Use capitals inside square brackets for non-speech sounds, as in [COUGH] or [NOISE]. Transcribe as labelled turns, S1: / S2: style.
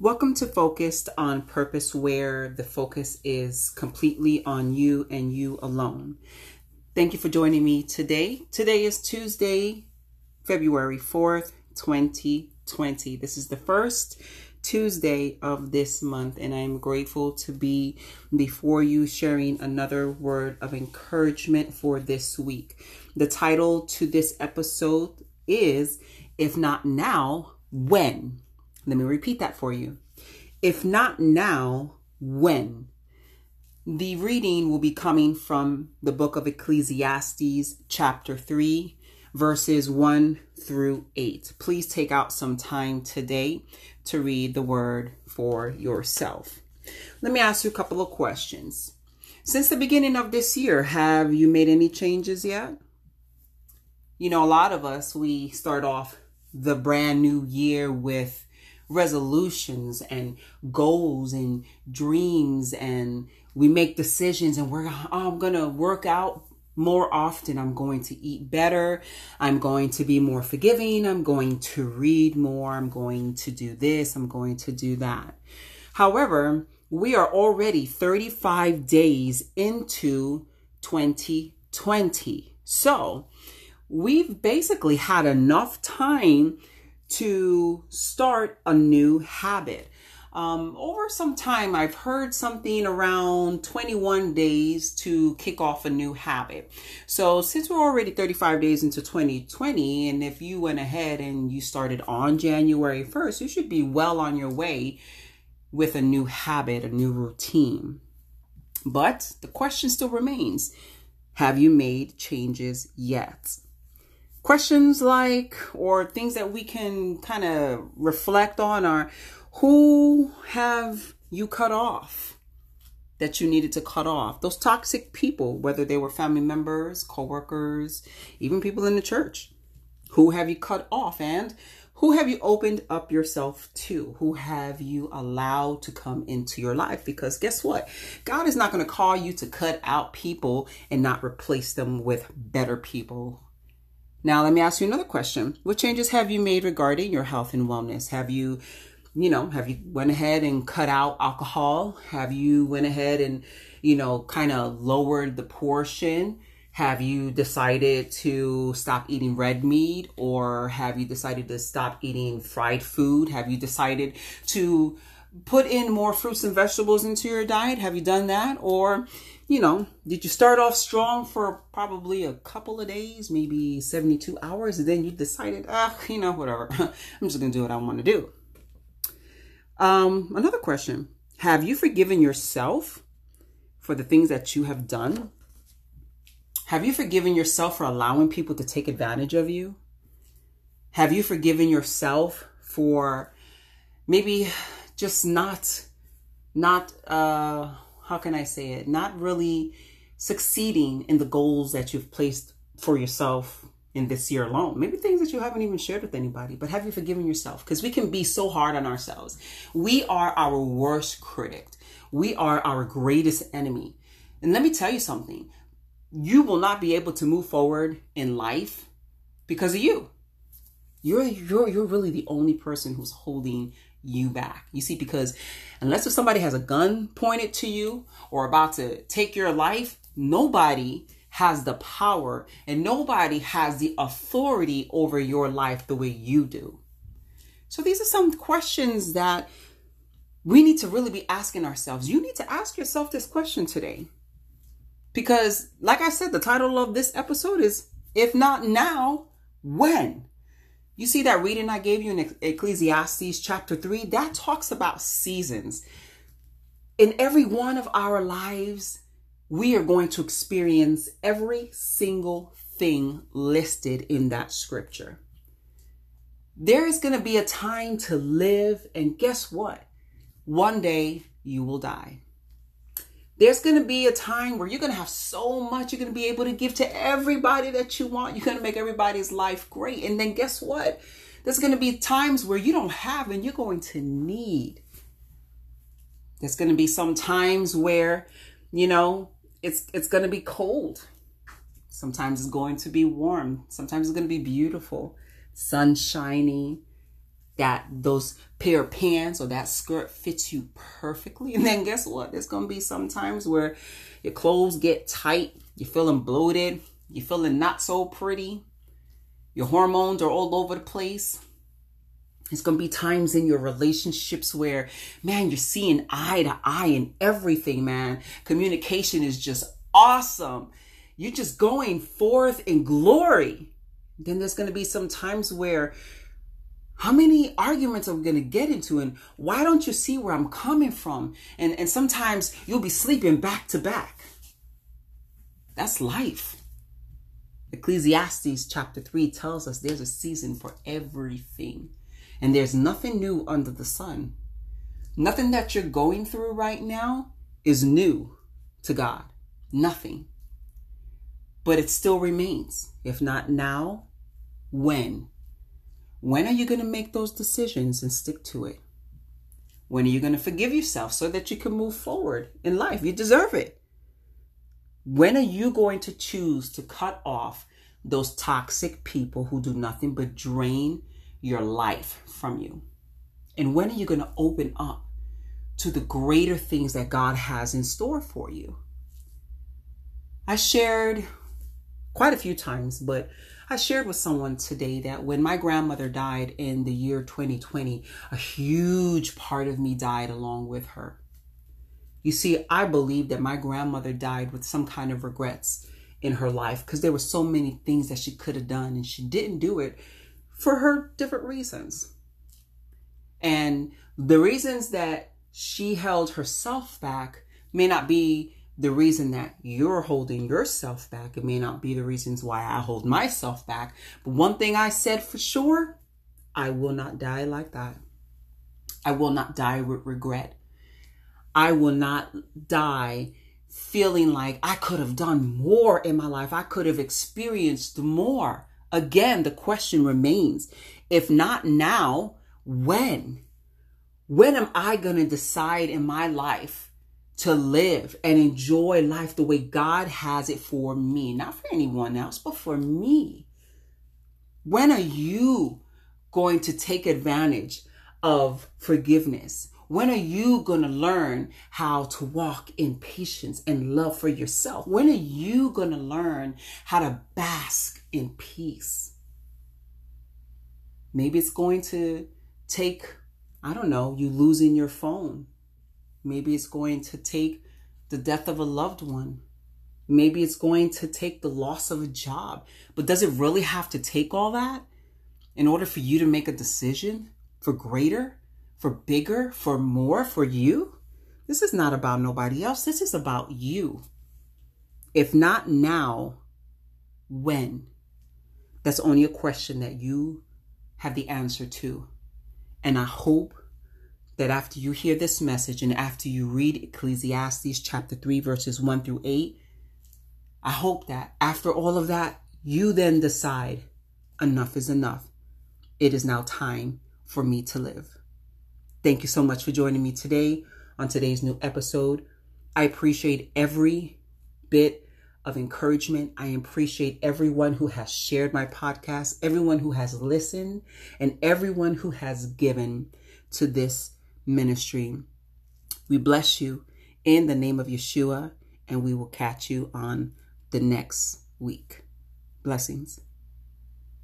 S1: Welcome to Focused on Purpose, where the focus is completely on you and you alone. Thank you for joining me today. Today is Tuesday, February 4th, 2020. This is the first Tuesday of this month, and I'm grateful to be before you sharing another word of encouragement for this week. The title to this episode is If Not Now, When? Let me repeat that for you. If not now, when? The reading will be coming from the book of Ecclesiastes, chapter 3, verses 1 through 8. Please take out some time today to read the word for yourself. Let me ask you a couple of questions. Since the beginning of this year, have you made any changes yet? You know, a lot of us, we start off the brand new year with resolutions and goals and dreams and we make decisions and we're oh, I'm going to work out more often. I'm going to eat better. I'm going to be more forgiving. I'm going to read more. I'm going to do this. I'm going to do that. However, we are already 35 days into 2020. So we've basically had enough time to start a new habit. Um, over some time, I've heard something around 21 days to kick off a new habit. So, since we're already 35 days into 2020, and if you went ahead and you started on January 1st, you should be well on your way with a new habit, a new routine. But the question still remains have you made changes yet? Questions like, or things that we can kind of reflect on are who have you cut off that you needed to cut off? Those toxic people, whether they were family members, coworkers, even people in the church. Who have you cut off? And who have you opened up yourself to? Who have you allowed to come into your life? Because guess what? God is not going to call you to cut out people and not replace them with better people now, let me ask you another question. What changes have you made regarding your health and wellness? Have you, you know, have you went ahead and cut out alcohol? Have you went ahead and, you know, kind of lowered the portion? Have you decided to stop eating red meat or have you decided to stop eating fried food? Have you decided to put in more fruits and vegetables into your diet? Have you done that? Or you know, did you start off strong for probably a couple of days, maybe 72 hours, and then you decided, ah, [LAUGHS] you know, whatever. [LAUGHS] I'm just going to do what I want to do. Um, another question Have you forgiven yourself for the things that you have done? Have you forgiven yourself for allowing people to take advantage of you? Have you forgiven yourself for maybe just not, not, uh, how can I say it, not really succeeding in the goals that you've placed for yourself in this year alone. Maybe things that you haven't even shared with anybody, but have you forgiven yourself? Because we can be so hard on ourselves. We are our worst critic, we are our greatest enemy. And let me tell you something you will not be able to move forward in life because of you. You're, you're, you're really the only person who's holding you back. You see, because unless if somebody has a gun pointed to you or about to take your life, nobody has the power and nobody has the authority over your life the way you do. So these are some questions that we need to really be asking ourselves. You need to ask yourself this question today. Because, like I said, the title of this episode is If Not Now, When? You see that reading I gave you in Ecclesiastes chapter 3? That talks about seasons. In every one of our lives, we are going to experience every single thing listed in that scripture. There is going to be a time to live, and guess what? One day you will die. There's going to be a time where you're going to have so much you're going to be able to give to everybody that you want. You're going to make everybody's life great. And then guess what? There's going to be times where you don't have and you're going to need. There's going to be some times where, you know, it's it's going to be cold. Sometimes it's going to be warm. Sometimes it's going to be beautiful, sun shining. That those pair of pants or that skirt fits you perfectly. [LAUGHS] And then guess what? There's going to be some times where your clothes get tight, you're feeling bloated, you're feeling not so pretty, your hormones are all over the place. It's going to be times in your relationships where, man, you're seeing eye to eye in everything, man. Communication is just awesome. You're just going forth in glory. Then there's going to be some times where how many arguments are we going to get into? And why don't you see where I'm coming from? And, and sometimes you'll be sleeping back to back. That's life. Ecclesiastes chapter 3 tells us there's a season for everything. And there's nothing new under the sun. Nothing that you're going through right now is new to God. Nothing. But it still remains. If not now, when? When are you going to make those decisions and stick to it? When are you going to forgive yourself so that you can move forward in life? You deserve it. When are you going to choose to cut off those toxic people who do nothing but drain your life from you? And when are you going to open up to the greater things that God has in store for you? I shared quite a few times, but I shared with someone today that when my grandmother died in the year 2020, a huge part of me died along with her. You see, I believe that my grandmother died with some kind of regrets in her life because there were so many things that she could have done and she didn't do it for her different reasons. And the reasons that she held herself back may not be the reason that you're holding yourself back. It may not be the reasons why I hold myself back. But one thing I said for sure I will not die like that. I will not die with regret. I will not die feeling like I could have done more in my life. I could have experienced more. Again, the question remains if not now, when? When am I going to decide in my life to live and enjoy life the way God has it for me, not for anyone else, but for me. When are you going to take advantage of forgiveness? When are you going to learn how to walk in patience and love for yourself? When are you going to learn how to bask in peace? Maybe it's going to take, I don't know, you losing your phone Maybe it's going to take the death of a loved one. Maybe it's going to take the loss of a job. But does it really have to take all that in order for you to make a decision for greater, for bigger, for more for you? This is not about nobody else. This is about you. If not now, when? That's only a question that you have the answer to. And I hope that after you hear this message and after you read Ecclesiastes chapter 3, verses 1 through 8, I hope that after all of that, you then decide enough is enough. It is now time for me to live. Thank you so much for joining me today on today's new episode. I appreciate every bit of encouragement. I appreciate everyone who has shared my podcast, everyone who has listened, and everyone who has given to this ministry. We bless you in the name of Yeshua, and we will catch you on the next week. Blessings.